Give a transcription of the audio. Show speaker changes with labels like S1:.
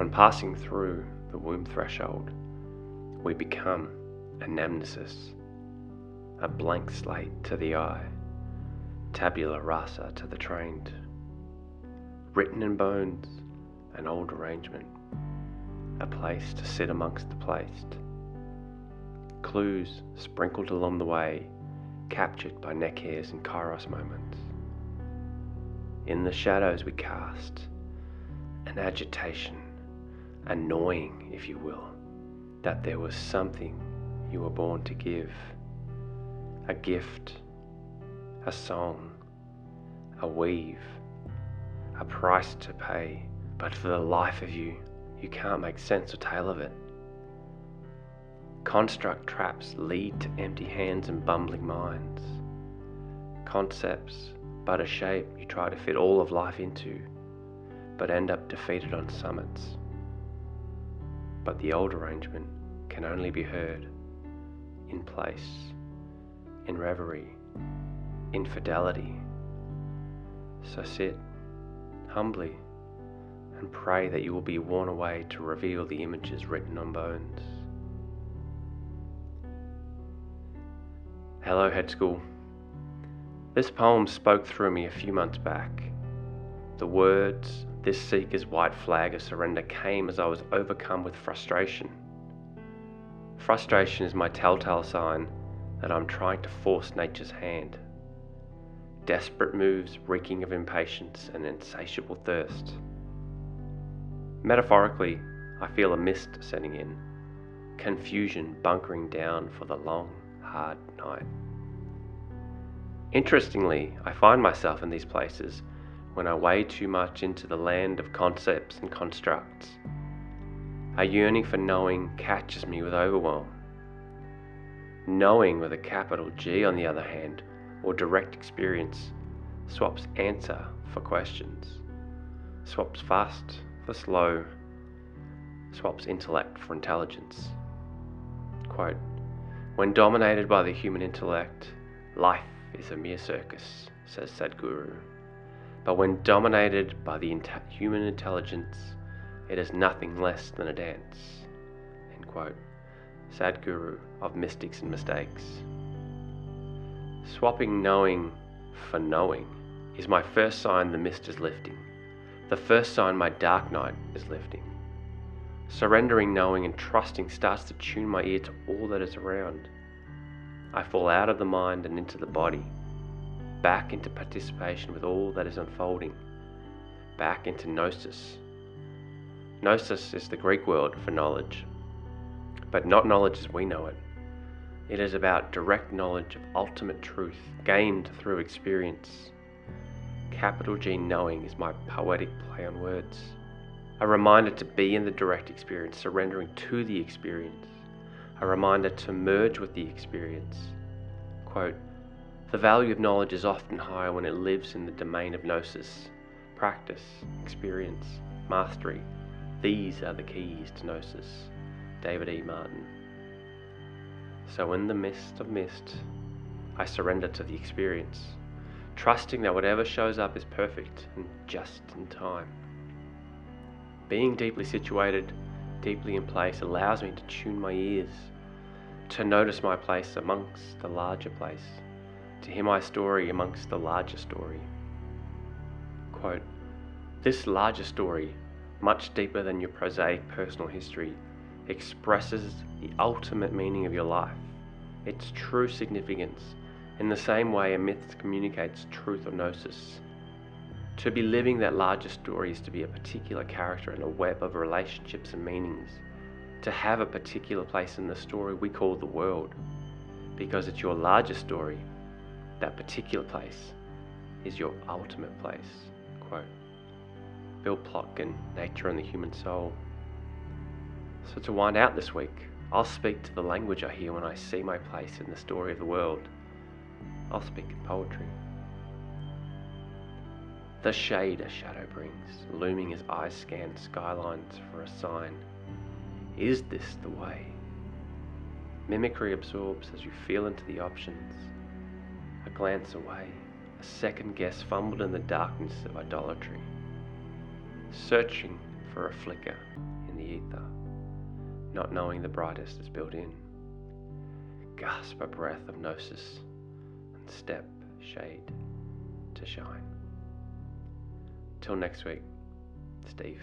S1: On passing through the womb threshold, we become anamnesis, a blank slate to the eye, tabula rasa to the trained, written in bones, an old arrangement, a place to sit amongst the placed, clues sprinkled along the way, captured by neck hairs and kairos moments. In the shadows we cast an agitation, annoying, if you will, that there was something you were born to give a gift, a song, a weave, a price to pay, but for the life of you, you can't make sense or tale of it. Construct traps lead to empty hands and bumbling minds. Concepts but a shape you try to fit all of life into, but end up defeated on summits. But the old arrangement can only be heard in place, in reverie, in fidelity. So sit humbly and pray that you will be worn away to reveal the images written on bones. Hello, Hedge School. This poem spoke through me a few months back. The words, this seeker's white flag of surrender, came as I was overcome with frustration. Frustration is my telltale sign that I'm trying to force nature's hand. Desperate moves reeking of impatience and insatiable thirst. Metaphorically, I feel a mist setting in, confusion bunkering down for the long, hard night. Interestingly, I find myself in these places when I wade too much into the land of concepts and constructs. A yearning for knowing catches me with overwhelm. Gnowing with a capital G, on the other hand, or direct experience, swaps answer for questions, swaps fast for slow, swaps intellect for intelligence. Quote, when dominated by the human intellect, life is a mere circus, says Sadhguru. But when dominated by the human intelligence, it is nothing less than a dance. End quote. Sadhguru of Mystics and Mistakes. Swapping knowing for gnowing is my first sign the mist is lifting, the first sign my dark night is lifting. Surrendering knowing and trusting starts to tune my ear to all that is around. I fall out of the mind and into the body, back into participation with all that is unfolding, back into gnosis. Gnosis is the Greek word for knowledge, but not knowledge as we know it. It is about direct knowledge of ultimate truth gained through experience. Capital G gnowing is my poetic play on words. A reminder to be in the direct experience, surrendering to the experience a reminder to merge with the experience. Quote, the value of knowledge is often higher when it lives in the domain of gnosis, practice, experience, mastery. These are the keys to gnosis. David E. Martin. So, in the mist of mist, I surrender to the experience, trusting that whatever shows up is perfect and just in time. Being deeply situated deeply in place allows me to tune my ears, to notice my place amongst the larger place, to hear my story amongst the larger story. Quote, this larger story, much deeper than your prosaic personal history, expresses the ultimate meaning of your life, its true significance, in the same way a myth communicates truth or gnosis. To be living that larger story is to be a particular character in a web of relationships and meanings. To have a particular place in the story we call the world. Because it's your larger story, that particular place is your ultimate place. Quote. Bill Plotkin, Nature and the Human Soul. So to wind out this week, I'll speak to the language I hear when I see my place in the story of the world. I'll speak in poetry. The shade a shadow brings, looming as eyes scan skylines for a sign. Is this the way? Mimicry absorbs as you feel into the options. A glance away, a second guess fumbled in the darkness of idolatry. Searching for a flicker in the ether, not knowing the brightest is built in. Gasp a breath of gnosis and step shade to shine. Till next week, Steve.